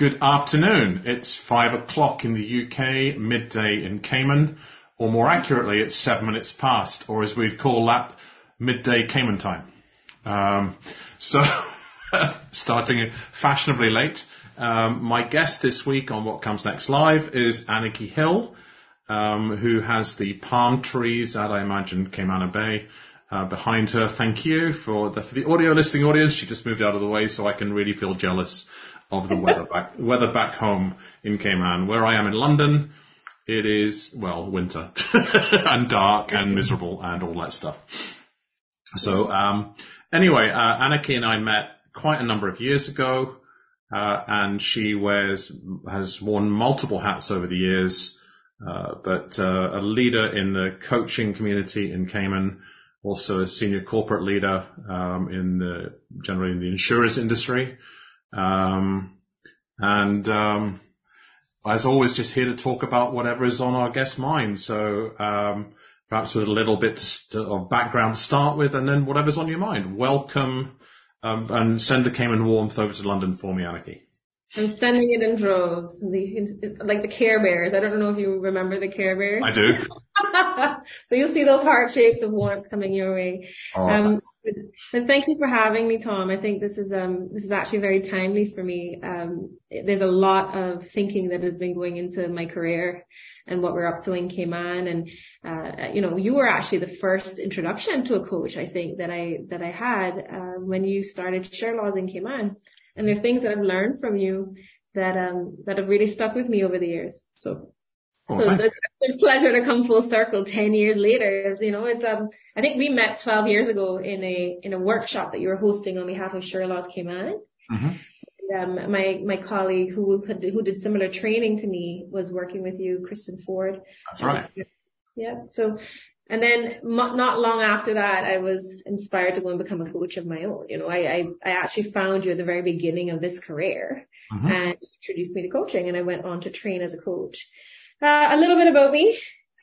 Good afternoon. It's five o'clock in the UK, midday in Cayman, or more accurately, it's seven minutes past, or as we'd call that, midday Cayman time. Um, so, starting fashionably late. Um, my guest this week on What Comes Next Live is Anniki Hill, um, who has the palm trees at, I imagine, Camana Bay. Uh, behind her, thank you for the, for the audio listening audience. She just moved out of the way so I can really feel jealous of the weather back weather back home in Cayman. Where I am in London, it is well winter and dark and miserable and all that stuff. So um, anyway, uh, Anniki and I met quite a number of years ago, uh, and she wears has worn multiple hats over the years, uh, but uh, a leader in the coaching community in Cayman. Also a senior corporate leader um, in the generally in the insurance industry, and um, as always, just here to talk about whatever is on our guest's mind. So um, perhaps with a little bit of background to start with, and then whatever's on your mind. Welcome, um, and send the Cayman warmth over to London for me, Anniki. I'm sending it in droves, the, like the Care Bears. I don't know if you remember the Care Bears. I do. so you'll see those heart shapes of warmth coming your way. Oh, um, but thank you for having me, Tom. I think this is um this is actually very timely for me. Um, there's a lot of thinking that has been going into my career and what we're up to in Cayman. And uh, you know, you were actually the first introduction to a coach I think that I that I had uh, when you started Shirlaws in Cayman. And there are things that I've learned from you that um that have really stuck with me over the years. So so it's a pleasure to come full circle 10 years later. You know, it's, um, I think we met 12 years ago in a, in a workshop that you were hosting on behalf of Shirlaws Cayman. Mm-hmm. Um, my, my colleague who had, who did similar training to me was working with you, Kristen Ford. That's right. Yeah. So, and then not long after that, I was inspired to go and become a coach of my own. You know, I, I, I actually found you at the very beginning of this career mm-hmm. and introduced me to coaching and I went on to train as a coach. Uh, a little bit about me.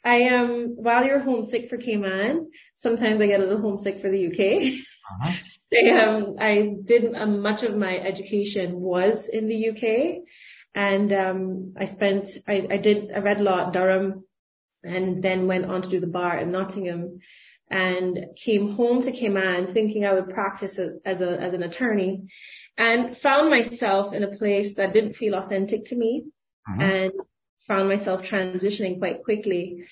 I am, while you're homesick for Cayman, sometimes I get a little homesick for the UK. Uh-huh. I, um, I did uh, much of my education was in the UK and, um, I spent, I, I did, I read law at Durham and then went on to do the bar in Nottingham and came home to Cayman thinking I would practice as a, as an attorney and found myself in a place that didn't feel authentic to me. Uh-huh. And found myself transitioning quite quickly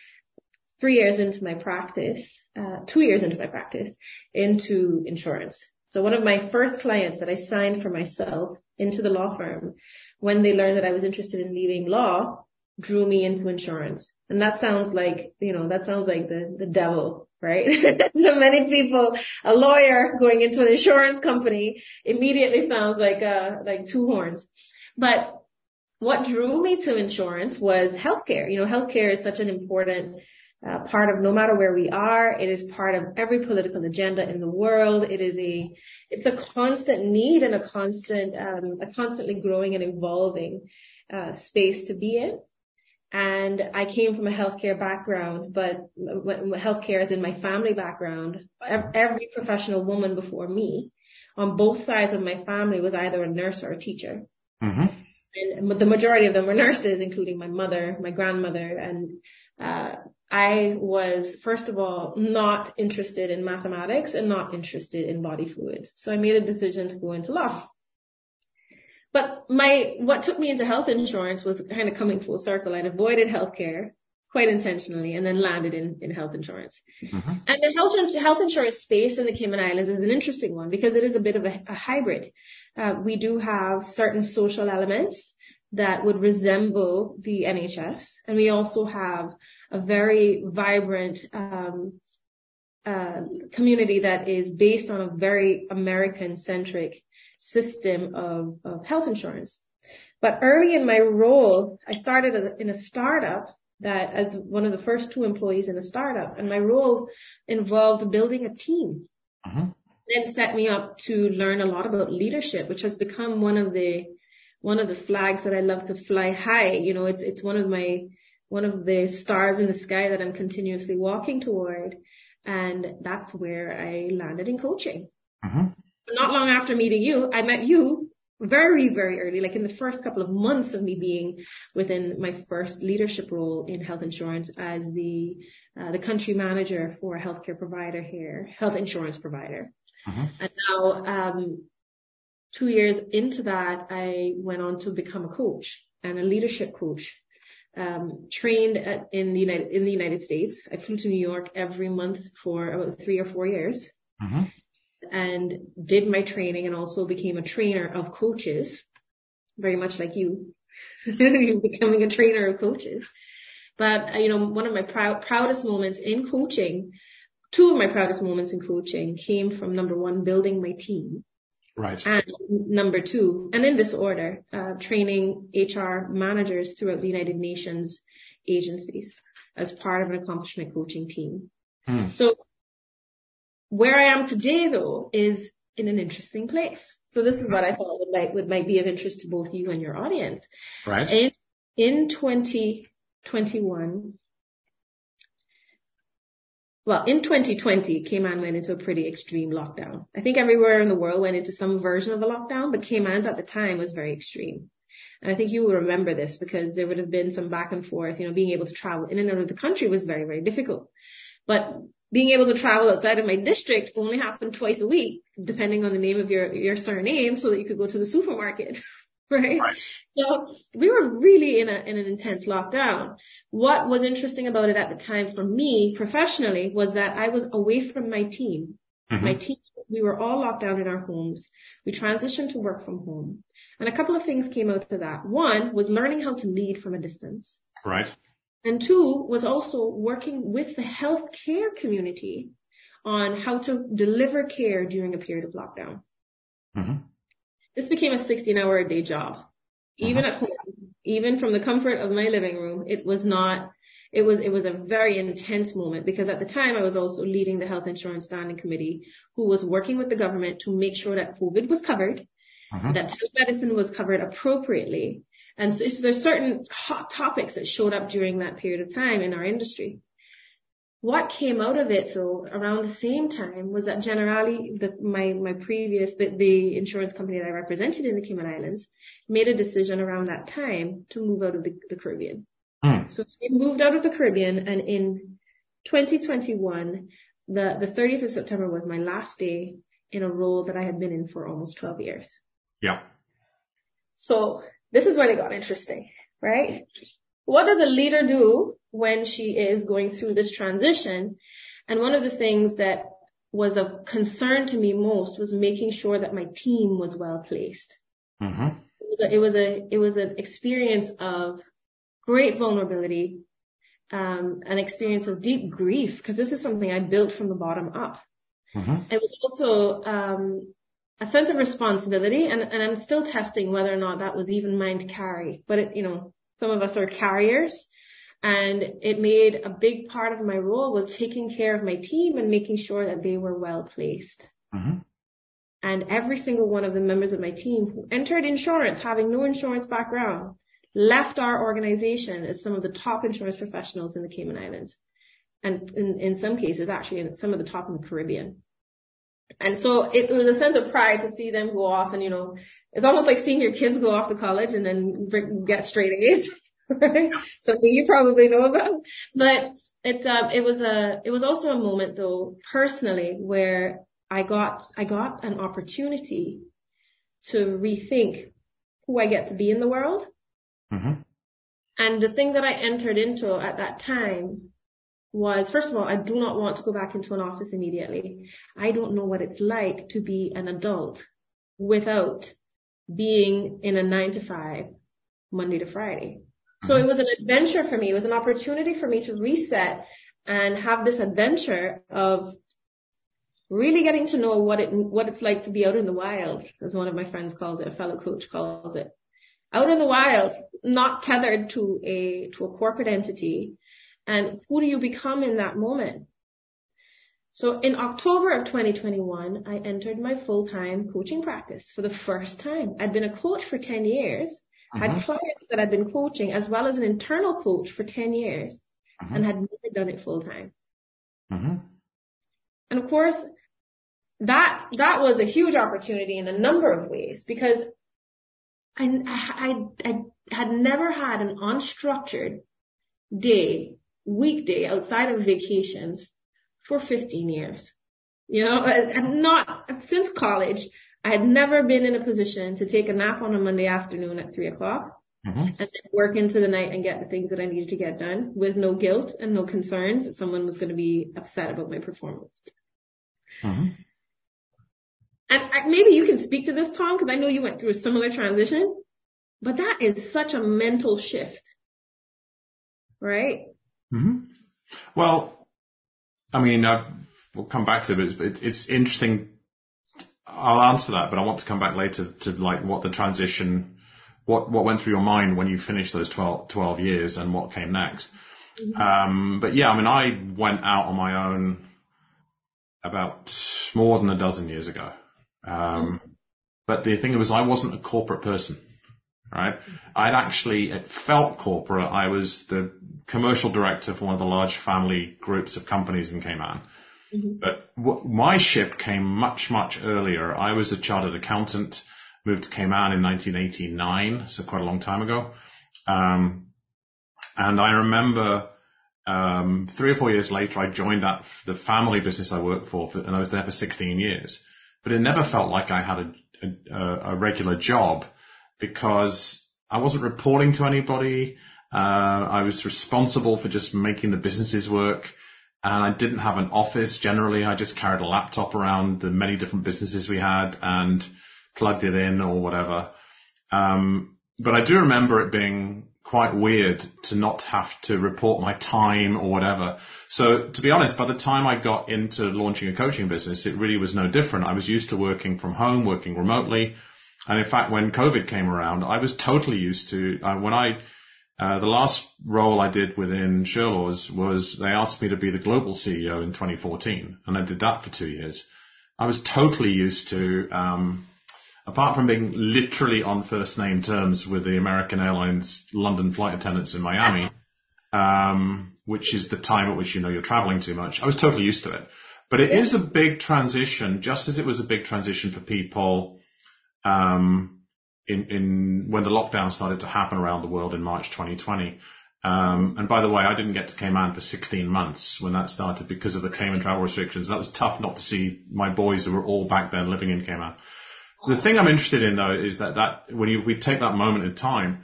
three years into my practice, uh, two years into my practice into insurance. So one of my first clients that I signed for myself into the law firm when they learned that I was interested in leaving law drew me into insurance. And that sounds like, you know, that sounds like the, the devil, right? so many people, a lawyer going into an insurance company immediately sounds like, uh, like two horns. But what drew me to insurance was healthcare. You know, healthcare is such an important uh, part of no matter where we are. It is part of every political agenda in the world. It is a, it's a constant need and a constant, um, a constantly growing and evolving uh, space to be in. And I came from a healthcare background, but healthcare is in my family background. Every professional woman before me on both sides of my family was either a nurse or a teacher. Mm-hmm and the majority of them were nurses, including my mother, my grandmother, and uh, I was first of all not interested in mathematics and not interested in body fluids. So I made a decision to go into law. But my what took me into health insurance was kind of coming full circle. I'd avoided healthcare quite intentionally and then landed in, in health insurance. Mm-hmm. And the health, health insurance space in the Cayman Islands is an interesting one because it is a bit of a, a hybrid. Uh, we do have certain social elements that would resemble the NHS, and we also have a very vibrant um, uh, community that is based on a very American-centric system of, of health insurance. But early in my role, I started in a startup that as one of the first two employees in a startup, and my role involved building a team. Uh-huh. Then set me up to learn a lot about leadership, which has become one of the one of the flags that I love to fly high. You know, it's it's one of my one of the stars in the sky that I'm continuously walking toward, and that's where I landed in coaching. Uh-huh. Not long after meeting you, I met you very, very early, like in the first couple of months of me being within my first leadership role in health insurance as the uh, the country manager for a healthcare provider here, health insurance provider. Uh-huh. And now, um, two years into that, I went on to become a coach and a leadership coach. Um, trained at, in the United in the United States. I flew to New York every month for about three or four years. Uh-huh and did my training and also became a trainer of coaches, very much like you, becoming a trainer of coaches. But, uh, you know, one of my proud, proudest moments in coaching, two of my proudest moments in coaching came from number one, building my team. Right. And number two, and in this order, uh, training HR managers throughout the United Nations agencies as part of an accomplishment coaching team. Hmm. So where I am today though is in an interesting place. So this is what I thought would might, would might be of interest to both you and your audience. Right. In, in 2021, well, in 2020, Cayman went into a pretty extreme lockdown. I think everywhere in the world went into some version of a lockdown, but Cayman's at the time was very extreme. And I think you will remember this because there would have been some back and forth, you know, being able to travel in and out of the country was very, very difficult. But being able to travel outside of my district only happened twice a week, depending on the name of your, your surname, so that you could go to the supermarket. Right? right? So we were really in a in an intense lockdown. What was interesting about it at the time for me professionally was that I was away from my team. Mm-hmm. My team, we were all locked down in our homes. We transitioned to work from home. And a couple of things came out of that. One was learning how to lead from a distance. Right. And two was also working with the healthcare community on how to deliver care during a period of lockdown. Mm-hmm. This became a 16 hour a day job. Even mm-hmm. at home, even from the comfort of my living room, it was not, it was, it was a very intense moment because at the time I was also leading the health insurance standing committee who was working with the government to make sure that COVID was covered, mm-hmm. that telemedicine was covered appropriately, and so, so there's certain hot topics that showed up during that period of time in our industry. What came out of it though around the same time was that Generali, the, my, my previous, the, the insurance company that I represented in the Cayman Islands made a decision around that time to move out of the, the Caribbean. Mm. So we moved out of the Caribbean and in 2021, the, the 30th of September was my last day in a role that I had been in for almost 12 years. Yeah. So this is when it got interesting, right? What does a leader do when she is going through this transition? And one of the things that was of concern to me most was making sure that my team was well placed. Mm-hmm. It was a, it was a, it was an experience of great vulnerability, um, an experience of deep grief because this is something I built from the bottom up. Mm-hmm. It was also um, a sense of responsibility and, and I'm still testing whether or not that was even mine to carry. But it, you know, some of us are carriers and it made a big part of my role was taking care of my team and making sure that they were well placed. Mm-hmm. And every single one of the members of my team who entered insurance having no insurance background left our organization as some of the top insurance professionals in the Cayman Islands. And in, in some cases, actually in some of the top in the Caribbean. And so it was a sense of pride to see them go off and, you know, it's almost like seeing your kids go off to college and then get straight A's, right? Something you probably know about. But it's, uh, it was a, it was also a moment though, personally, where I got, I got an opportunity to rethink who I get to be in the world. Mm-hmm. And the thing that I entered into at that time was, first of all, I do not want to go back into an office immediately. I don't know what it's like to be an adult without being in a nine to five, Monday to Friday. So mm-hmm. it was an adventure for me. It was an opportunity for me to reset and have this adventure of really getting to know what it, what it's like to be out in the wild, as one of my friends calls it, a fellow coach calls it. Out in the wild, not tethered to a, to a corporate entity, and who do you become in that moment? So in October of 2021, I entered my full-time coaching practice for the first time. I'd been a coach for 10 years, uh-huh. had clients that I'd been coaching as well as an internal coach for 10 years uh-huh. and had never done it full-time. Uh-huh. And of course, that, that was a huge opportunity in a number of ways because I, I, I had never had an unstructured day, weekday outside of vacations for 15 years. You know, and not since college, I had never been in a position to take a nap on a Monday afternoon at three o'clock mm-hmm. and then work into the night and get the things that I needed to get done with no guilt and no concerns that someone was going to be upset about my performance. Mm-hmm. And maybe you can speak to this, Tom, because I know you went through a similar transition, but that is such a mental shift, right? Mm-hmm. Well, I mean, uh, we'll come back to it, but it's, it's interesting. I'll answer that, but I want to come back later to like what the transition, what, what went through your mind when you finished those 12, 12 years and what came next. Mm-hmm. Um, but yeah, I mean, I went out on my own about more than a dozen years ago. Um, but the thing was, I wasn't a corporate person, right? I'd actually, it felt corporate. I was the commercial director for one of the large family groups of companies in Cayman. Mm-hmm. But w- my shift came much, much earlier. I was a chartered accountant, moved to Cayman in 1989, so quite a long time ago. Um, and I remember um, three or four years later, I joined that the family business I worked for, for, and I was there for 16 years but it never felt like I had a, a, a regular job because I wasn't reporting to anybody. Uh, I was responsible for just making the businesses work. And I didn't have an office generally. I just carried a laptop around the many different businesses we had and plugged it in or whatever. Um, but I do remember it being quite weird to not have to report my time or whatever. So to be honest, by the time I got into launching a coaching business, it really was no different. I was used to working from home, working remotely. And in fact, when COVID came around, I was totally used to, uh, when I, uh, the last role I did within Shirlaws was they asked me to be the global CEO in 2014 and I did that for two years. I was totally used to, um, apart from being literally on first name terms with the American Airlines London flight attendants in Miami, um, which is the time at which you know you're traveling too much, I was totally used to it. But it is a big transition, just as it was a big transition for people um, in, in when the lockdown started to happen around the world in March 2020. Um, and by the way, I didn't get to Cayman for 16 months when that started because of the Cayman travel restrictions. That was tough not to see my boys who were all back then living in Cayman. The thing I'm interested in though is that that when you, we take that moment in time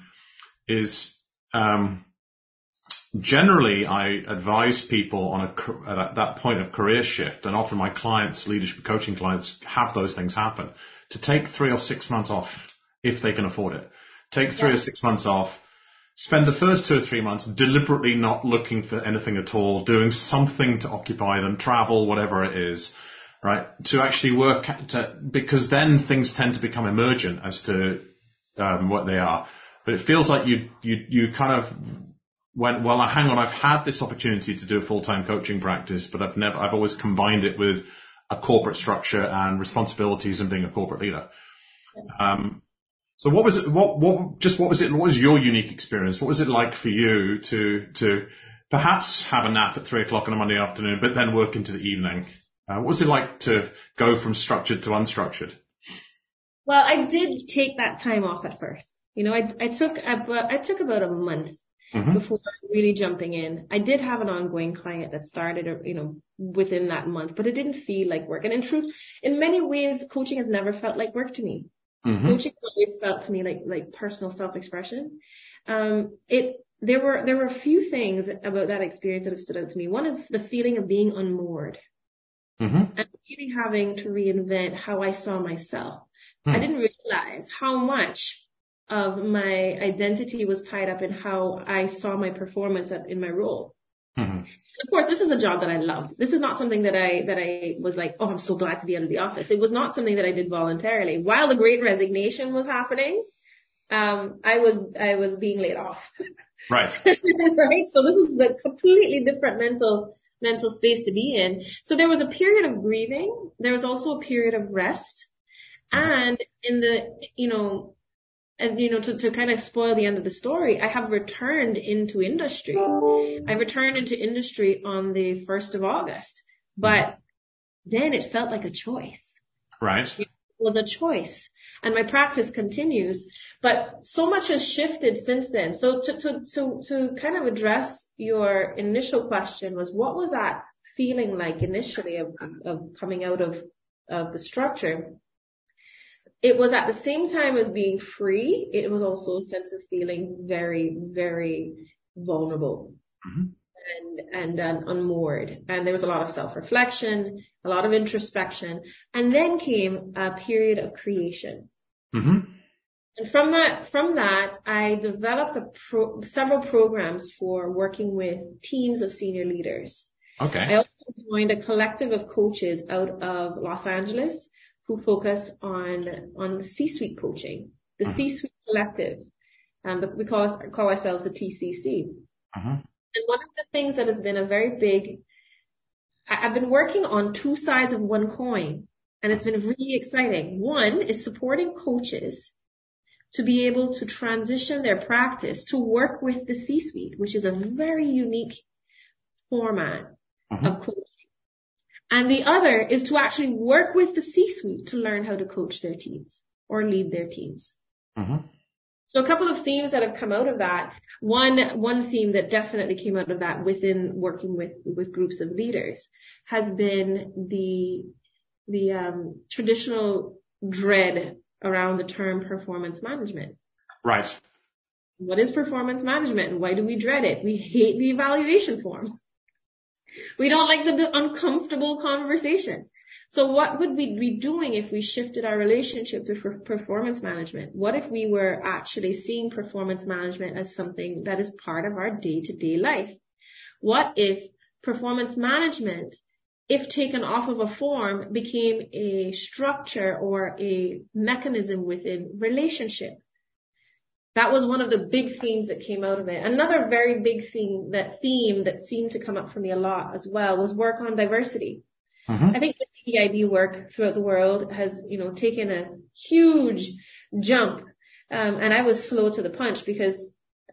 is um, generally I advise people on a at that point of career shift, and often my clients, leadership coaching clients, have those things happen. To take three or six months off if they can afford it. Take three yeah. or six months off. Spend the first two or three months deliberately not looking for anything at all, doing something to occupy them, travel, whatever it is right? To actually work to, because then things tend to become emergent as to um, what they are. But it feels like you you you kind of went well. Hang on, I've had this opportunity to do a full time coaching practice, but I've never I've always combined it with a corporate structure and responsibilities and being a corporate leader. Um, so what was it? What what just what was it? What was your unique experience? What was it like for you to to perhaps have a nap at three o'clock on a Monday afternoon, but then work into the evening? Uh, what was it like to go from structured to unstructured? Well, I did take that time off at first. You know, I, I took about, I took about a month mm-hmm. before really jumping in. I did have an ongoing client that started, you know, within that month, but it didn't feel like work. And in truth, in many ways, coaching has never felt like work to me. Mm-hmm. Coaching has always felt to me like, like personal self-expression. Um, it, there were, there were a few things about that experience that have stood out to me. One is the feeling of being unmoored. Mm-hmm. And really having to reinvent how I saw myself. Mm. I didn't realize how much of my identity was tied up in how I saw my performance at, in my role. Mm-hmm. Of course, this is a job that I love. This is not something that I that I was like, oh, I'm so glad to be out of the office. It was not something that I did voluntarily. While the Great Resignation was happening, um, I was I was being laid off. Right. right. So this is a completely different mental mental space to be in. So there was a period of grieving. There was also a period of rest. And in the, you know, and you know, to, to kind of spoil the end of the story, I have returned into industry. I returned into industry on the 1st of August, but then it felt like a choice. Right. was a choice and my practice continues. But so much has shifted since then. So to, to, to, to kind of address your initial question was what was that feeling like initially of, of coming out of, of the structure? It was at the same time as being free, it was also a sense of feeling very, very vulnerable. Mm-hmm and, and um, unmoored. And there was a lot of self-reflection, a lot of introspection, and then came a period of creation. Mm-hmm. And from that, from that, I developed pro, several programs for working with teams of senior leaders. Okay. I also joined a collective of coaches out of Los Angeles who focus on on C-suite coaching, the uh-huh. C-suite collective. Um, we call, call ourselves a TCC. Uh-huh. And one of the things that has been a very big, I've been working on two sides of one coin and it's been really exciting. One is supporting coaches to be able to transition their practice to work with the C-suite, which is a very unique format uh-huh. of coaching. And the other is to actually work with the C-suite to learn how to coach their teams or lead their teams. Uh-huh. So a couple of themes that have come out of that. One, one theme that definitely came out of that within working with, with groups of leaders has been the, the, um, traditional dread around the term performance management. Right. What is performance management and why do we dread it? We hate the evaluation form. We don't like the, the uncomfortable conversation. So what would we be doing if we shifted our relationship to performance management? What if we were actually seeing performance management as something that is part of our day to day life? What if performance management, if taken off of a form, became a structure or a mechanism within relationship? That was one of the big themes that came out of it. Another very big theme, that theme that seemed to come up for me a lot as well was work on diversity. Mm-hmm. I think the EIB work throughout the world has, you know, taken a huge jump. Um, and I was slow to the punch because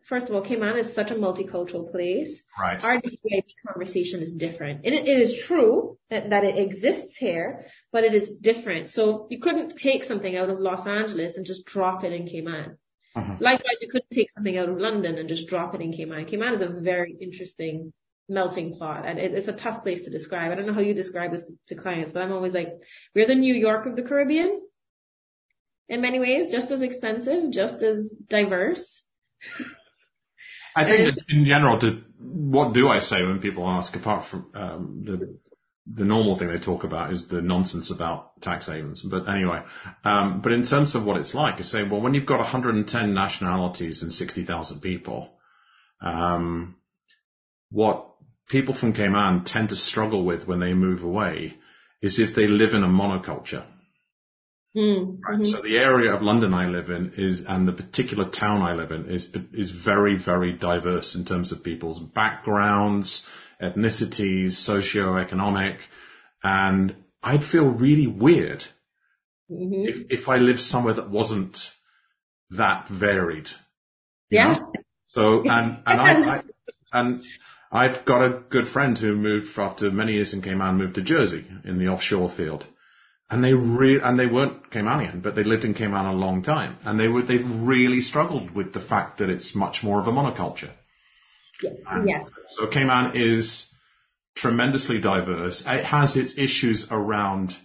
first of all, Cayman is such a multicultural place. Right. Our DEIB conversation is different. It, it is true that, that, it exists here, but it is different. So you couldn't take something out of Los Angeles and just drop it in Cayman. Uh-huh. Likewise, you couldn't take something out of London and just drop it in Cayman. Cayman is a very interesting melting pot and it, it's a tough place to describe. I don't know how you describe this to, to clients, but I'm always like, we're the New York of the Caribbean in many ways, just as expensive, just as diverse. I think in general, to, what do I say when people ask, apart from um, the the normal thing they talk about is the nonsense about tax havens. But anyway, um, but in terms of what it's like, I say, well, when you've got 110 nationalities and 60,000 people, um, what people from Cayman tend to struggle with when they move away is if they live in a monoculture. Mm, right. Mm-hmm. So the area of London I live in is, and the particular town I live in is, is very, very diverse in terms of people's backgrounds, ethnicities, socio-economic, and I'd feel really weird mm-hmm. if, if I lived somewhere that wasn't that varied. Yeah. Know? So, and, and I, I, and I've got a good friend who moved after many years in Cayman, moved to Jersey in the offshore field. And they re- and they weren't Caymanian, but they lived in Cayman a long time. And they were, they really struggled with the fact that it's much more of a monoculture. Yes. yes. So Cayman is tremendously diverse. It has its issues around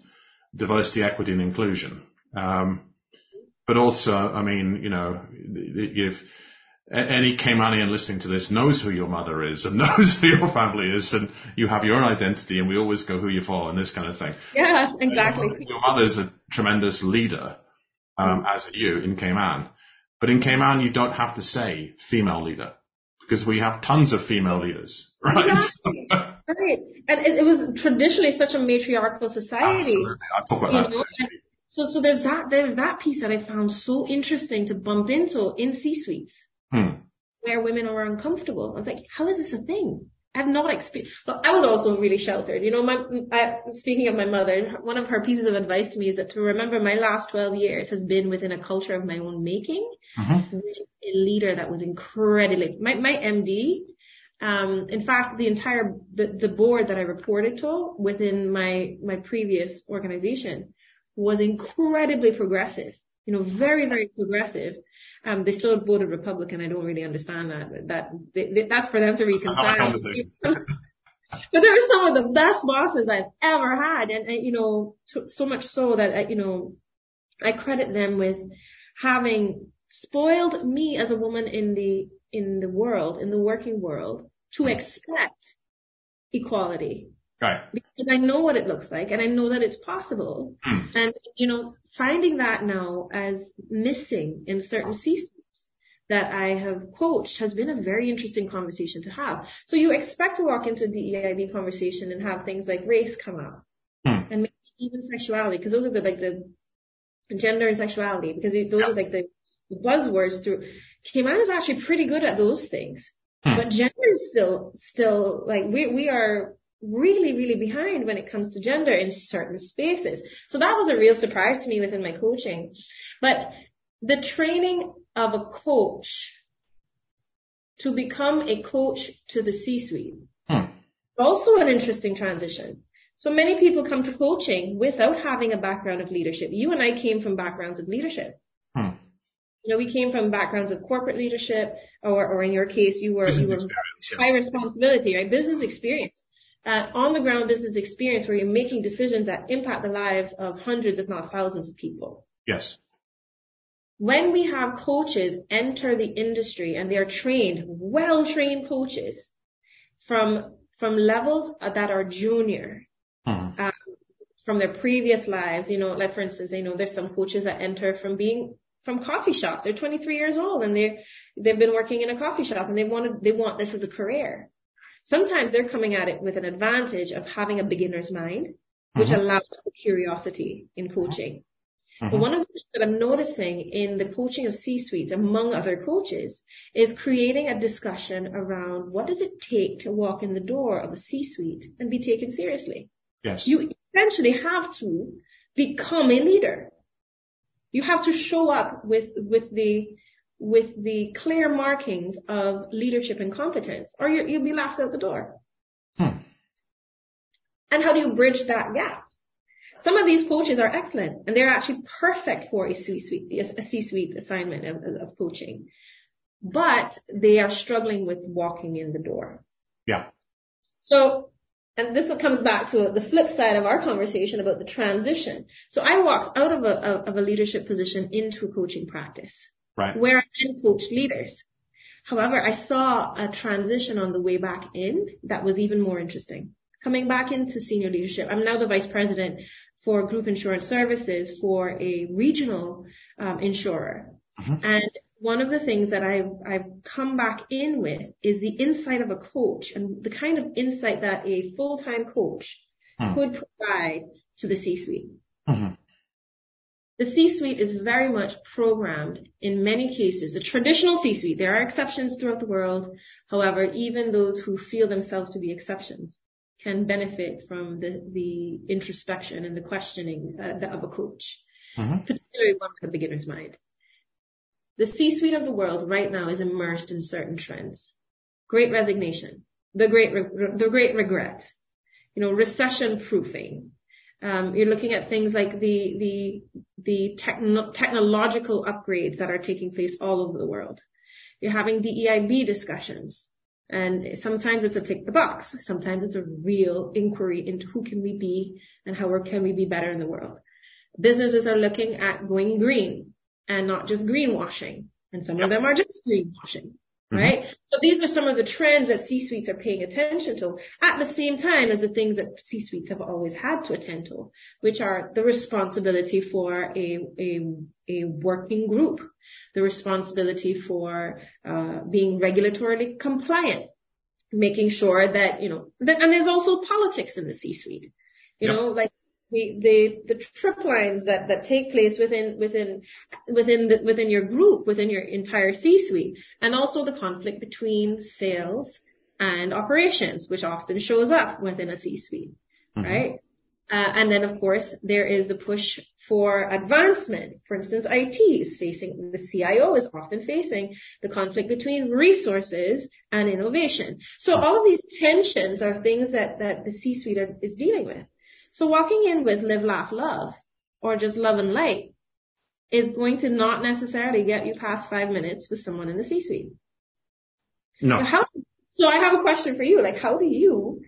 diversity, equity, and inclusion. Um, but also, I mean, you know, if any Caymanian listening to this knows who your mother is and knows who your family is and you have your own identity and we always go who you for and this kind of thing. Yeah, exactly. Your, your mother's a tremendous leader, um, as are you in Cayman. But in Cayman, you don't have to say female leader because we have tons of female leaders, right? Exactly. right. And it, it, was traditionally such a matriarchal society. Absolutely. I'll talk about that. So, so there's that, there's that piece that I found so interesting to bump into in C-suites. Hmm. Where women are uncomfortable. I was like, how is this a thing? I've not experienced, well, I was also really sheltered. You know, my, I, speaking of my mother, one of her pieces of advice to me is that to remember my last 12 years has been within a culture of my own making, mm-hmm. a leader that was incredibly, my, my MD, um, in fact, the entire, the, the board that I reported to within my, my previous organization was incredibly progressive. You know, very, very progressive. Um, they still voted Republican. I don't really understand that. That, they, that's for them to reconcile. but they were some of the best bosses I've ever had, and, and you know, t- so much so that I, you know, I credit them with having spoiled me as a woman in the in the world, in the working world, to expect equality. Right. Because I know what it looks like and I know that it's possible. Mm. And, you know, finding that now as missing in certain C-suites that I have coached has been a very interesting conversation to have. So you expect to walk into the EIB conversation and have things like race come up mm. and maybe even sexuality because those are the, like the gender and sexuality because those yeah. are like the, the buzzwords through. Cayman is actually pretty good at those things. Hmm. But gender is still, still, like, we, we are really, really behind when it comes to gender in certain spaces. So that was a real surprise to me within my coaching. But the training of a coach to become a coach to the C-suite, hmm. also an interesting transition. So many people come to coaching without having a background of leadership. You and I came from backgrounds of leadership. Hmm. You know, we came from backgrounds of corporate leadership, or, or in your case, you were, business you were yeah. high responsibility, right? Business experience. Uh, on the ground business experience where you're making decisions that impact the lives of hundreds, if not thousands of people. Yes. When we have coaches enter the industry and they are trained, well-trained coaches from, from levels that are junior, mm-hmm. um, from their previous lives, you know, like for instance, you know, there's some coaches that enter from being from coffee shops. They're 23 years old and they they've been working in a coffee shop and they wanted they want this as a career. Sometimes they're coming at it with an advantage of having a beginner's mind, which mm-hmm. allows for curiosity in coaching. Mm-hmm. But one of the things that I'm noticing in the coaching of C-suites, among other coaches, is creating a discussion around what does it take to walk in the door of a C-suite and be taken seriously. Yes. You essentially have to become a leader. You have to show up with, with the, with the clear markings of leadership and competence or you will be laughed out the door. Hmm. And how do you bridge that gap? Some of these coaches are excellent and they're actually perfect for a C-suite, a C-suite assignment of, of coaching, but they are struggling with walking in the door. Yeah. So and this comes back to the flip side of our conversation about the transition. So I walked out of a, of a leadership position into a coaching practice. Right. Where I then coached leaders. However, I saw a transition on the way back in that was even more interesting. Coming back into senior leadership, I'm now the vice president for group insurance services for a regional um, insurer. Mm-hmm. And one of the things that I've, I've come back in with is the insight of a coach and the kind of insight that a full-time coach mm. could provide to the C-suite. Mm-hmm. The C-suite is very much programmed in many cases. The traditional C-suite, there are exceptions throughout the world. However, even those who feel themselves to be exceptions can benefit from the, the introspection and the questioning uh, of a coach, mm-hmm. particularly one with a beginner's mind. The C-suite of the world right now is immersed in certain trends. Great resignation, the great, re- the great regret, you know, recession proofing. Um, you're looking at things like the, the, the techno- technological upgrades that are taking place all over the world. You're having DEIB discussions. And sometimes it's a tick the box. Sometimes it's a real inquiry into who can we be and how can we be better in the world. Businesses are looking at going green and not just greenwashing. And some yep. of them are just greenwashing, mm-hmm. right? So these are some of the trends that C-suites are paying attention to at the same time as the things that C-suites have always had to attend to, which are the responsibility for a, a, a working group, the responsibility for uh, being regulatorily compliant, making sure that, you know, that, and there's also politics in the C-suite. You yep. know, like the the the trip lines that that take place within within within the, within your group within your entire C-suite and also the conflict between sales and operations which often shows up within a C-suite mm-hmm. right? Uh, and then of course there is the push for advancement. For instance IT is facing the CIO is often facing the conflict between resources and innovation. So all of these tensions are things that that the C-suite are, is dealing with so walking in with live, laugh, love or just love and light is going to not necessarily get you past five minutes with someone in the C-suite. No. So how, so I have a question for you. Like, how do you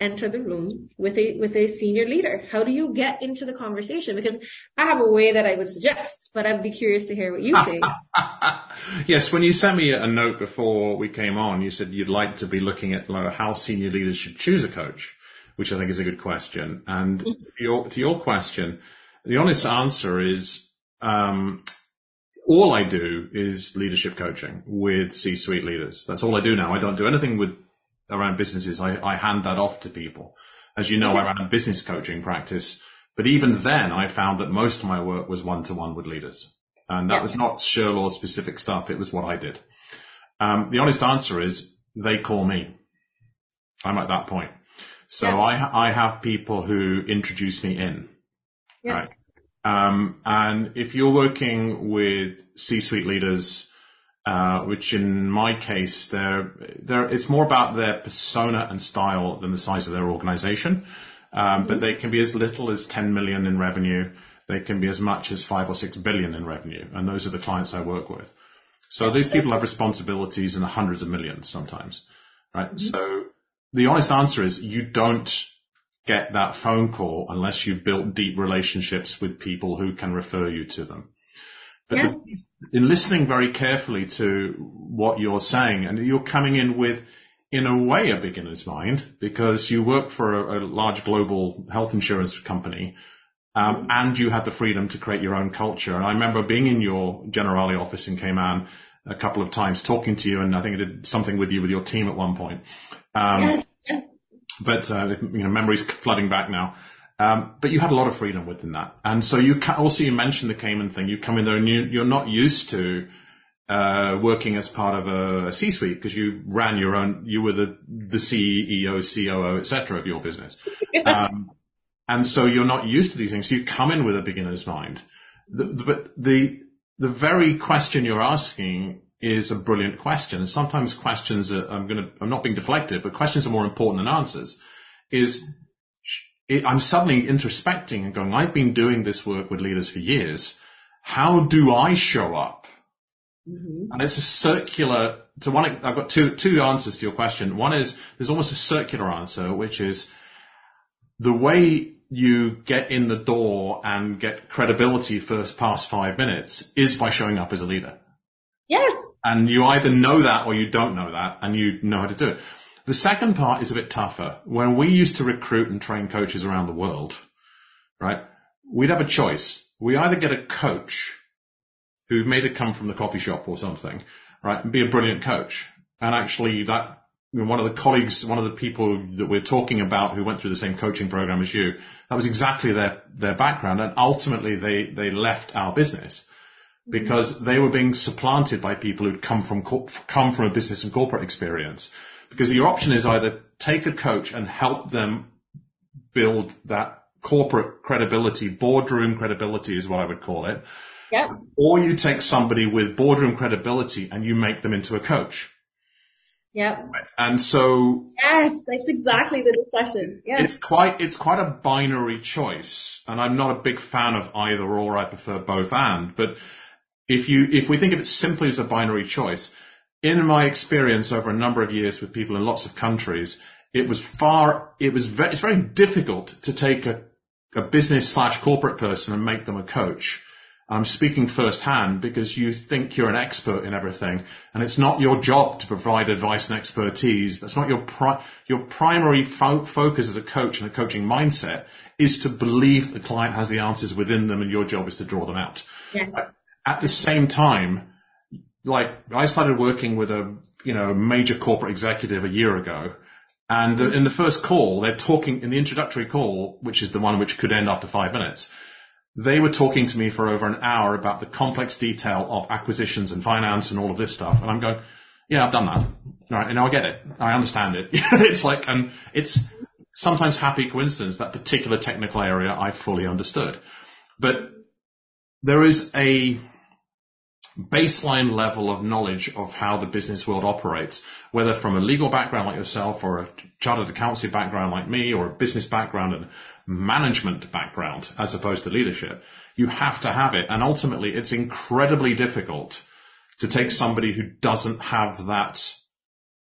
enter the room with a, with a senior leader? How do you get into the conversation? Because I have a way that I would suggest, but I'd be curious to hear what you say. yes, when you sent me a note before we came on, you said you'd like to be looking at how senior leaders should choose a coach, which I think is a good question. And mm-hmm. your, to your question, the honest answer is, um, all I do is leadership coaching with C-suite leaders. That's all I do now. I don't do anything with around businesses. I, I hand that off to people. As you know, I ran a business coaching practice, but even then I found that most of my work was one to one with leaders. And that was not Shirlaw specific stuff. It was what I did. Um, the honest answer is they call me. I'm at that point. So I, I have people who introduce me in. Right. Um, and if you're working with C-suite leaders, uh, which in my case, they're, they're, it's more about their persona and style than the size of their organization. Um, but they can be as little as 10 million in revenue. They can be as much as five or six billion in revenue. And those are the clients I work with. So these people have responsibilities in the hundreds of millions sometimes, right? Mm-hmm. So the honest answer is you don't get that phone call unless you've built deep relationships with people who can refer you to them. But yeah. the, in listening very carefully to what you're saying, and you're coming in with, in a way, a beginner's mind because you work for a, a large global health insurance company, um, mm-hmm. and you had the freedom to create your own culture. And I remember being in your Generali office in Cayman a couple of times, talking to you, and I think I did something with you with your team at one point. Um, yeah but uh, you know, memories flooding back now. Um, but you had a lot of freedom within that, and so you ca- also you mentioned the Cayman thing. You come in there and you, you're not used to uh, working as part of a C-suite because you ran your own. You were the the CEO, COO, etc. of your business, um, and so you're not used to these things. So you come in with a beginner's mind. The, the, but the the very question you're asking is a brilliant question. And sometimes questions are, I'm going to, I'm not being deflective, but questions are more important than answers. Is it, I'm suddenly introspecting and going, I've been doing this work with leaders for years. How do I show up? Mm-hmm. And it's a circular, to one, I've got two, two answers to your question. One is, there's almost a circular answer, which is the way you get in the door and get credibility first past five minutes is by showing up as a leader. Yes. And you either know that or you don't know that and you know how to do it. The second part is a bit tougher. When we used to recruit and train coaches around the world, right, we'd have a choice. We either get a coach who made it come from the coffee shop or something, right, and be a brilliant coach. And actually that, one of the colleagues, one of the people that we're talking about who went through the same coaching program as you, that was exactly their, their background. And ultimately they, they left our business because they were being supplanted by people who'd come from come from a business and corporate experience. Because your option is either take a coach and help them build that corporate credibility, boardroom credibility is what I would call it. Yep. Or you take somebody with boardroom credibility and you make them into a coach. Yep. And so. Yes, that's exactly the discussion. Yes. It's quite, it's quite a binary choice. And I'm not a big fan of either or. I prefer both and. But if you, if we think of it simply as a binary choice, in my experience over a number of years with people in lots of countries, it was far, it was very, it's very difficult to take a, a business slash corporate person and make them a coach. I'm speaking firsthand because you think you're an expert in everything and it's not your job to provide advice and expertise. That's not your pri- your primary fo- focus as a coach and a coaching mindset is to believe the client has the answers within them and your job is to draw them out. Yeah at the same time, like I started working with a you know major corporate executive a year ago, and the, in the first call they're talking in the introductory call, which is the one which could end after five minutes. They were talking to me for over an hour about the complex detail of acquisitions and finance and all of this stuff, and I'm going, yeah, I've done that. All right, know, I get it. I understand it. it's like, and it's sometimes happy coincidence that particular technical area I fully understood. But there is a baseline level of knowledge of how the business world operates, whether from a legal background like yourself or a chartered accountancy background like me or a business background and management background as opposed to leadership. You have to have it. And ultimately it's incredibly difficult to take somebody who doesn't have that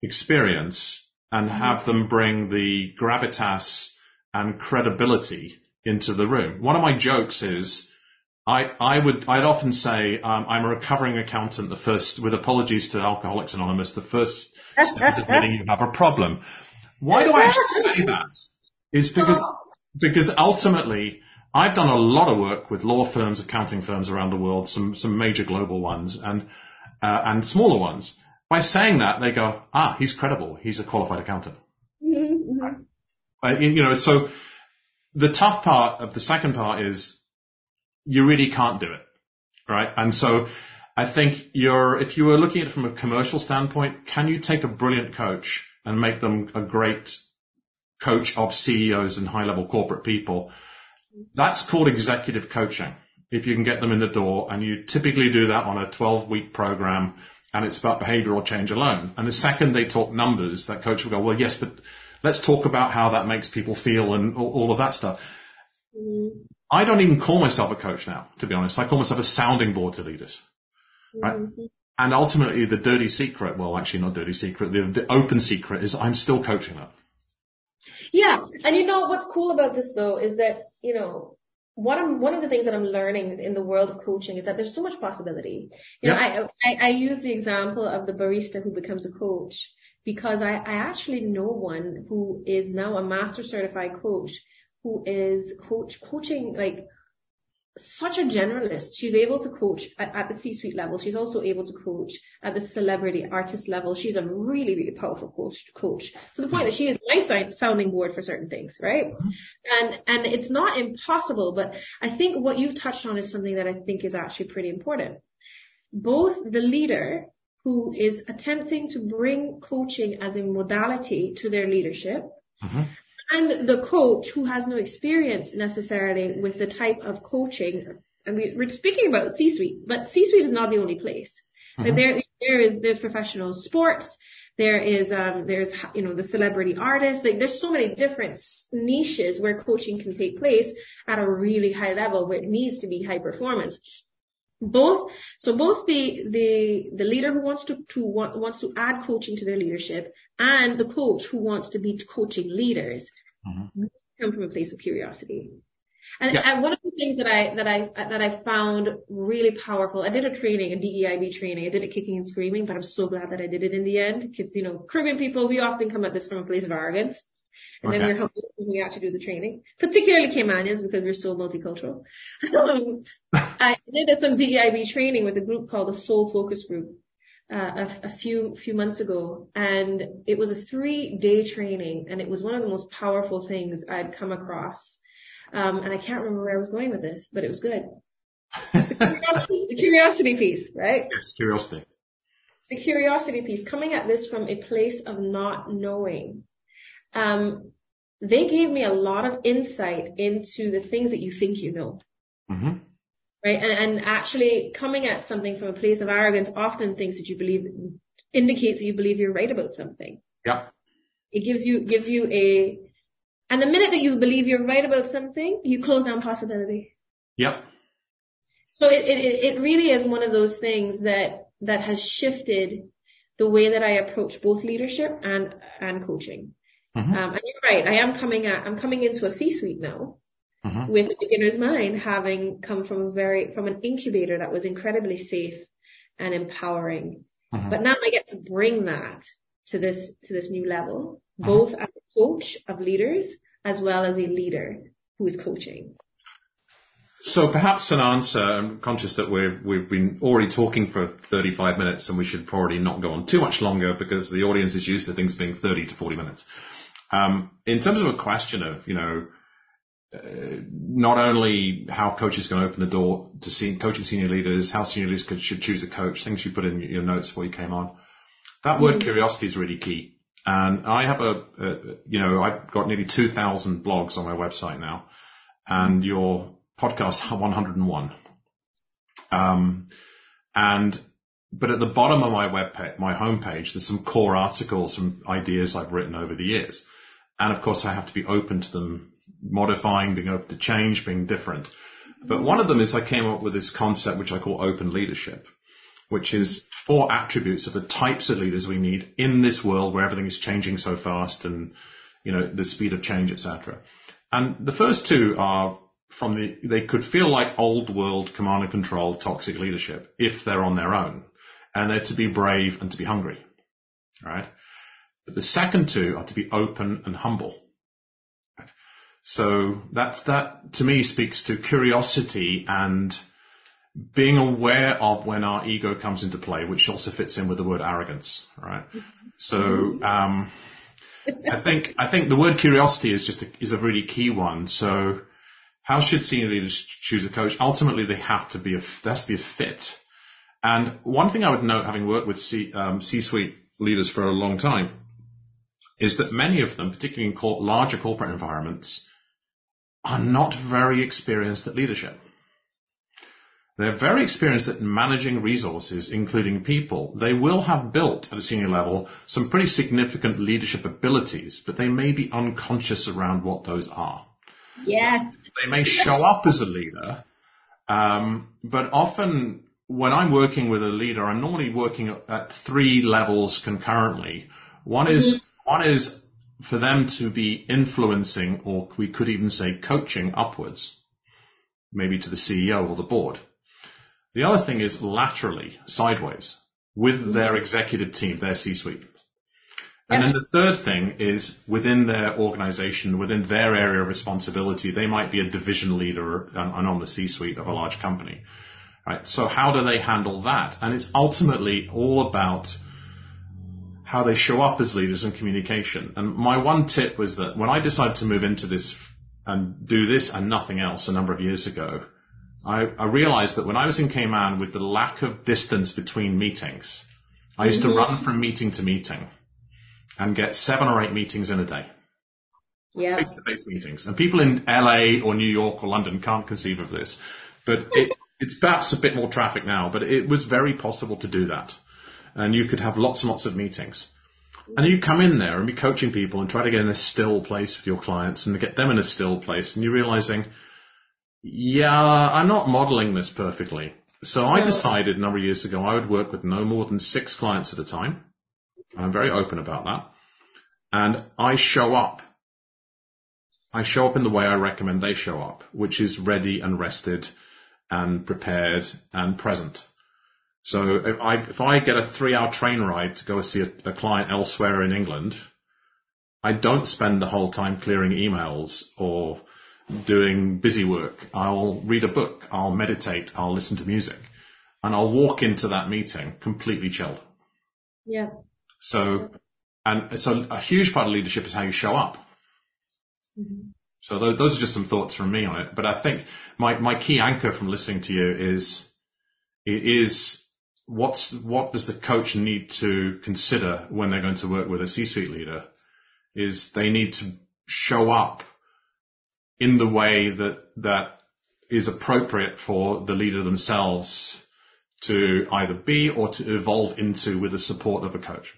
experience and have them bring the gravitas and credibility into the room. One of my jokes is, I, I would, I'd often say, um, I'm a recovering accountant. The first, with apologies to Alcoholics Anonymous, the first step is admitting you have a problem. Why do I actually say that? Is because, because ultimately, I've done a lot of work with law firms, accounting firms around the world, some, some major global ones and, uh, and smaller ones. By saying that, they go, ah, he's credible. He's a qualified accountant. Mm-hmm. Uh, you know, so the tough part of the second part is you really can't do it, right? And so I think you're, if you were looking at it from a commercial standpoint, can you take a brilliant coach and make them a great coach of CEOs and high level corporate people? That's called executive coaching. If you can get them in the door and you typically do that on a 12 week program and it's about behavioral change alone. And the second they talk numbers, that coach will go, well, yes, but let's talk about how that makes people feel and all, all of that stuff. Mm-hmm. Mm-hmm. I don't even call myself a coach now, to be honest. I call myself a sounding board to leaders. Right? Mm-hmm. And ultimately the dirty secret, well, actually not dirty secret, the, the open secret is I'm still coaching them. Yeah. And you know, what's cool about this though is that, you know, what I'm, one of the things that I'm learning in the world of coaching is that there's so much possibility. You yep. know, I, I, I use the example of the barista who becomes a coach because I, I actually know one who is now a master certified coach who is coach, coaching like such a generalist. She's able to coach at, at the C-suite level. She's also able to coach at the celebrity artist level. She's a really, really powerful coach, coach to the point that she is my sounding board for certain things, right? And, and it's not impossible, but I think what you've touched on is something that I think is actually pretty important. Both the leader who is attempting to bring coaching as a modality to their leadership mm-hmm and the coach who has no experience necessarily with the type of coaching. And we, are speaking about C-suite, but C-suite is not the only place. Mm-hmm. There, there is, there's professional sports. There is, um, there's, you know, the celebrity artist. Like, there's so many different niches where coaching can take place at a really high level where it needs to be high performance both so both the the the leader who wants to to want, wants to add coaching to their leadership and the coach who wants to be coaching leaders mm-hmm. come from a place of curiosity and, yeah. and, one of the things that I that I that I found really powerful, I did a training, a DEIB training. I did it kicking and screaming, but I'm so glad that I did it in the end. Because you know, Caribbean people, we often come at this from a place of arrogance. And okay. then we're helping when we actually do the training, particularly Caymanians because we're so multicultural. um, I did some DEIB training with a group called the Soul Focus Group. Uh, a, a, few few months ago, and it was a three day training, and it was one of the most powerful things I'd come across. Um, and I can't remember where I was going with this, but it was good. the, curiosity, the curiosity piece, right? Yes, curiosity. The curiosity piece, coming at this from a place of not knowing um, they gave me a lot of insight into the things that you think you know. Mm-hmm. Right. And, and actually coming at something from a place of arrogance often thinks that you believe indicates that you believe you're right about something. Yeah. It gives you, gives you a, and the minute that you believe you're right about something, you close down possibility. Yep. So it, it, it really is one of those things that, that has shifted the way that I approach both leadership and, and coaching. Mm-hmm. Um, and you're right. I am coming at, I'm coming into a C-suite now mm-hmm. with a beginner's mind, having come from a very, from an incubator that was incredibly safe and empowering. Mm-hmm. But now I get to bring that to this, to this new level, mm-hmm. both as a coach of leaders as well as a leader who is coaching. So perhaps an answer, I'm conscious that we've, we've been already talking for 35 minutes and we should probably not go on too much longer because the audience is used to things being 30 to 40 minutes. Um, in terms of a question of, you know, uh, not only how coaches can open the door to see, coaching senior leaders, how senior leaders could, should choose a coach, things you put in your notes before you came on. That word mm-hmm. curiosity is really key. And I have a, a, you know, I've got nearly 2,000 blogs on my website now and your podcast 101. Um, and but at the bottom of my web page, my homepage, there's some core articles, some ideas I've written over the years. And of course I have to be open to them modifying, being open to change, being different. But one of them is I came up with this concept which I call open leadership, which is four attributes of the types of leaders we need in this world where everything is changing so fast and, you know, the speed of change, etc. And the first two are from the, they could feel like old world command and control toxic leadership if they're on their own. And they're to be brave and to be hungry. Right? But the second two are to be open and humble. So that's, that to me speaks to curiosity and being aware of when our ego comes into play, which also fits in with the word arrogance, right? So, um, I think, I think the word curiosity is just a, is a really key one. So how should senior leaders choose a coach? Ultimately, they have to be a, there has to be a fit. And one thing I would note, having worked with C, um, C-suite leaders for a long time, is that many of them, particularly in larger corporate environments, are not very experienced at leadership. They're very experienced at managing resources, including people. They will have built at a senior level some pretty significant leadership abilities, but they may be unconscious around what those are. Yeah. They may show up as a leader, um, but often when I'm working with a leader, I'm normally working at three levels concurrently. One is mm-hmm. One is for them to be influencing, or we could even say coaching upwards, maybe to the CEO or the board. The other thing is laterally, sideways, with their executive team, their C-suite. And then the third thing is within their organization, within their area of responsibility, they might be a division leader um, and on the C-suite of a large company. Right? So how do they handle that? And it's ultimately all about how they show up as leaders in communication. And my one tip was that when I decided to move into this and do this and nothing else a number of years ago, I, I realized that when I was in Cayman with the lack of distance between meetings, I used mm-hmm. to run from meeting to meeting and get seven or eight meetings in a day. Yeah. Face-to-face meetings. And people in LA or New York or London can't conceive of this. But it, it's perhaps a bit more traffic now, but it was very possible to do that and you could have lots and lots of meetings. And you come in there and be coaching people and try to get in a still place with your clients and get them in a still place and you're realizing, yeah, I'm not modeling this perfectly. So I decided a number of years ago I would work with no more than six clients at a time. I'm very open about that. And I show up. I show up in the way I recommend they show up, which is ready and rested and prepared and present. So if I, if I get a three hour train ride to go see a, a client elsewhere in England, I don't spend the whole time clearing emails or doing busy work. I'll read a book, I'll meditate, I'll listen to music, and I'll walk into that meeting completely chilled. Yeah. So, and so a huge part of leadership is how you show up. Mm-hmm. So those, those are just some thoughts from me on it. But I think my, my key anchor from listening to you is, it is what's what does the coach need to consider when they're going to work with a C-suite leader? Is they need to show up in the way that that is appropriate for the leader themselves to either be or to evolve into with the support of a coach.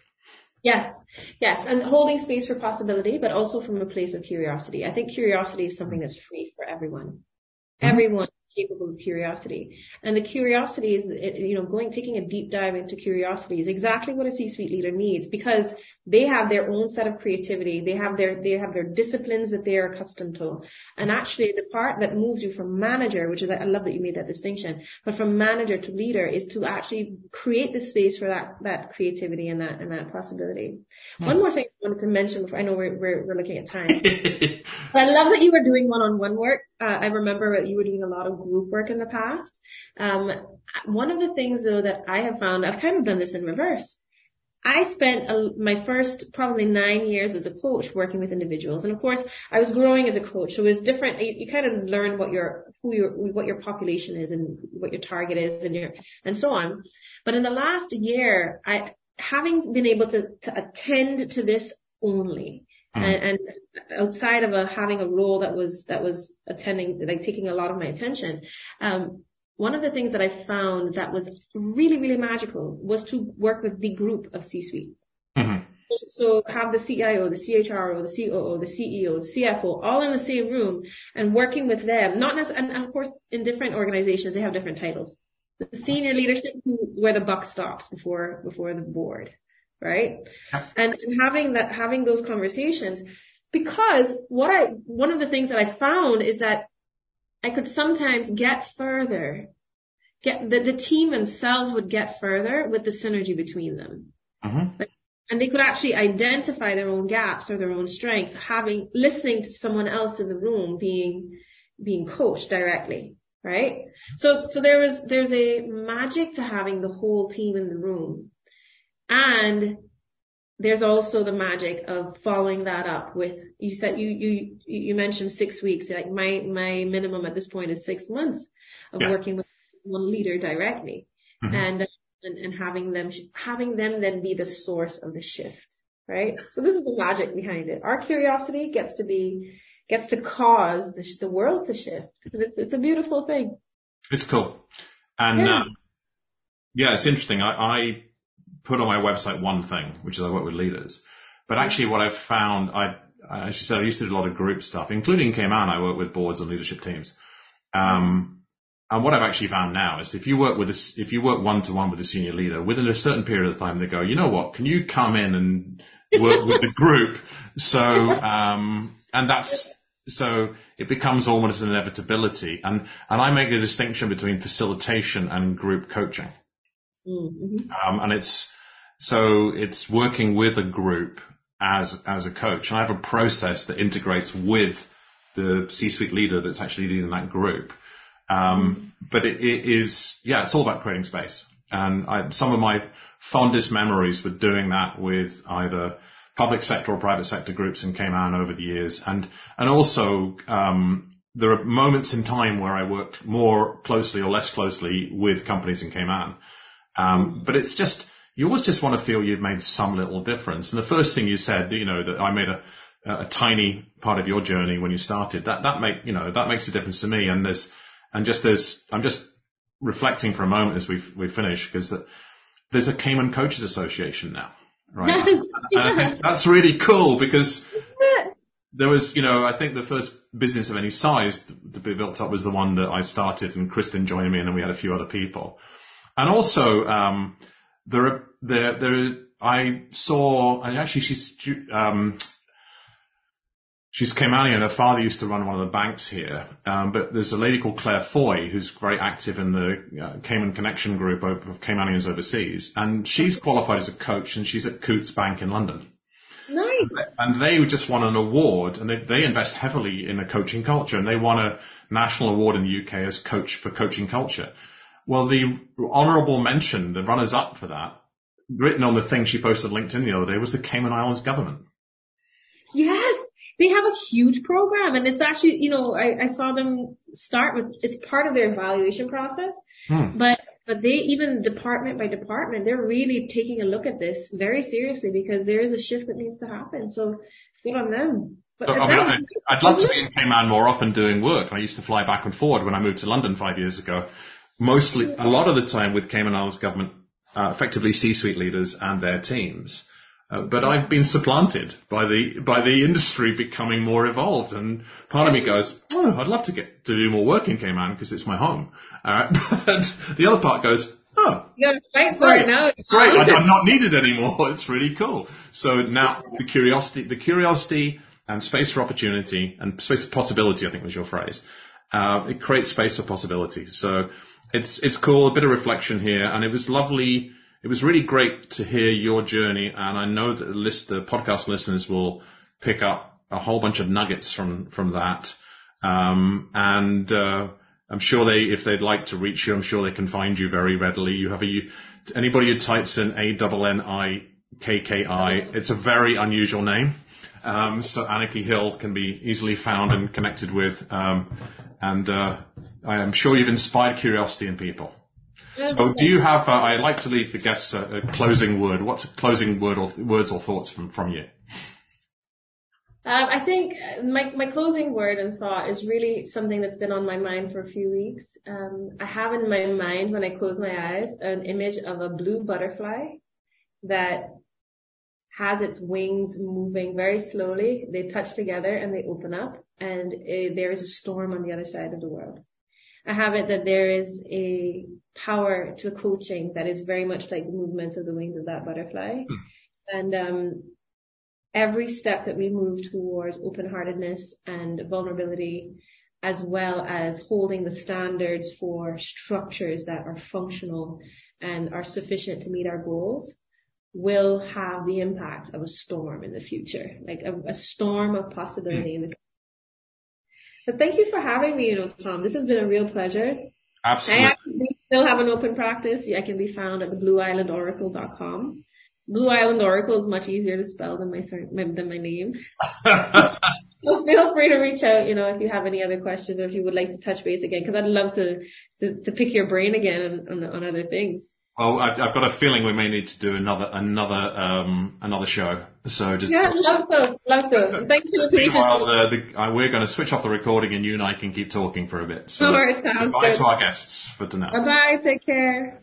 Yes, yes, and holding space for possibility, but also from a place of curiosity. I think curiosity is something that's free for everyone. Mm-hmm. Everyone capable of curiosity. And the curiosity is, you know, going, taking a deep dive into curiosity is exactly what a C-suite leader needs because they have their own set of creativity. They have their, they have their disciplines that they are accustomed to. And actually the part that moves you from manager, which is, I love that you made that distinction, but from manager to leader is to actually create the space for that, that creativity and that, and that possibility. Hmm. One more thing I wanted to mention before, I know we're, we're, we're looking at time. I love that you were doing one-on-one work. Uh, I remember that you were doing a lot of group work in the past. Um, one of the things though that I have found, I've kind of done this in reverse. I spent a, my first probably nine years as a coach working with individuals, and of course, I was growing as a coach, so it was different. You, you kind of learn what your who your what your population is and what your target is, and your and so on. But in the last year, I having been able to to attend to this only, mm. and, and, outside of a, having a role that was that was attending like taking a lot of my attention, um, one of the things that I found that was really, really magical was to work with the group of C-suite. Mm-hmm. So have the CIO, the CHRO, the COO, the CEO, the CFO, all in the same room and working with them. Not necessarily, and of course, in different organizations, they have different titles. The senior leadership, where the buck stops before before the board, right? And, and having that, having those conversations, because what I one of the things that I found is that I could sometimes get further, get the, the team themselves would get further with the synergy between them. Mm-hmm. And they could actually identify their own gaps or their own strengths, having, listening to someone else in the room being, being coached directly, right? So, so there was, there's a magic to having the whole team in the room. And there's also the magic of following that up with you said you you you mentioned six weeks like my my minimum at this point is six months of yeah. working with one leader directly. Mm-hmm. and, and and having them having them then be the source of the shift right? So this is the magic behind it. Our curiosity gets to be gets to cause the, the world to shift. It's it's a beautiful thing. It's cool. And yeah, um, yeah it's interesting. I, I put on my website one thing, which is I work with leaders. But actually what I've found, I, as you said, I used to do a lot of group stuff, including Cayman, I work with boards and leadership teams. Um, and what I've actually found now is if you work with a, if you work one to one with a senior leader, within a certain period of time, they go, you know what, can you come in and work with the group? So, um, and that's, so it becomes almost an inevitability. And, and I make a distinction between facilitation and group coaching. Mm-hmm. Um, and it's, so it's working with a group as, as a coach. And I have a process that integrates with the C-suite leader that's actually leading that group. Um, but it, it is, yeah, it's all about creating space. And I, some of my fondest memories were doing that with either public sector or private sector groups in Cayman over the years. And, and also, um, there are moments in time where I work more closely or less closely with companies in Cayman. Um, but it's just, you always just want to feel you've made some little difference. And the first thing you said, you know, that I made a, a tiny part of your journey when you started, that, that make, you know, that makes a difference to me. And there's, and just there's, I'm just reflecting for a moment as we we finish because there's a Cayman Coaches Association now, right? and I think that's really cool because there was, you know, I think the first business of any size to be built up was the one that I started and Kristen joined me and then we had a few other people. And also, um, there, there, there, I saw, and actually she's, um, she's Caymanian. Her father used to run one of the banks here. Um, but there's a lady called Claire Foy who's very active in the uh, Cayman Connection group of, Caymanians overseas. And she's qualified as a coach and she's at Coutts Bank in London. Nice. And they just won an award and they, they invest heavily in a coaching culture and they won a national award in the UK as coach for coaching culture. Well, the honourable mention, the runners up for that, written on the thing she posted on LinkedIn the other day was the Cayman Islands government. Yes, they have a huge program and it's actually, you know, I, I saw them start with, it's part of their evaluation process, hmm. but, but they even department by department, they're really taking a look at this very seriously because there is a shift that needs to happen. So good on them. But so, I mean, I, I'd love to be in Cayman more often doing work. I used to fly back and forward when I moved to London five years ago mostly a lot of the time with Cayman Islands government, uh, effectively C-suite leaders and their teams. Uh, but I've been supplanted by the by the industry becoming more evolved, and part of me goes, "Oh, I'd love to get to do more work in Cayman because it's my home." Uh, but the other part goes, "Oh, fight great, it now. Great, I'm not needed anymore. It's really cool." So now the curiosity, the curiosity and space for opportunity and space for possibility, I think was your phrase. Uh, it creates space for possibility. So it's it's cool. A bit of reflection here, and it was lovely. It was really great to hear your journey, and I know that the list, the podcast listeners will pick up a whole bunch of nuggets from from that. Um, and uh, I'm sure they, if they'd like to reach you, I'm sure they can find you very readily. You have a anybody who types in A double N I K K I. It's a very unusual name. Um, so Annikki Hill can be easily found and connected with. Um, and uh, I am sure you've inspired curiosity in people. So, do you have? Uh, I'd like to leave the guests a, a closing word. What's a closing word or th- words or thoughts from from you? Um, I think my, my closing word and thought is really something that's been on my mind for a few weeks. Um, I have in my mind when I close my eyes an image of a blue butterfly that has its wings moving very slowly. They touch together and they open up and uh, there is a storm on the other side of the world. I have it that there is a power to coaching that is very much like the movement of the wings of that butterfly. Mm. And um, every step that we move towards open-heartedness and vulnerability, as well as holding the standards for structures that are functional and are sufficient to meet our goals, will have the impact of a storm in the future, like a, a storm of possibility in the but thank you for having me, you know, Tom. This has been a real pleasure. Absolutely. I still have an open practice. I can be found at the blueislandoracle.com. Blue Island Oracle is much easier to spell than my than my name. so feel free to reach out, you know, if you have any other questions or if you would like to touch base again, because I'd love to, to, to pick your brain again on, on, on other things. Well, I've, I've, got a feeling we may need to do another another um, another show. So just yeah, love to, love to. Thanks for the patience. While uh, the, uh, we're going to switch off the recording, and you and I can keep talking for a bit. So All right, sounds goodbye good. to our guests for tonight. Bye bye. Take care.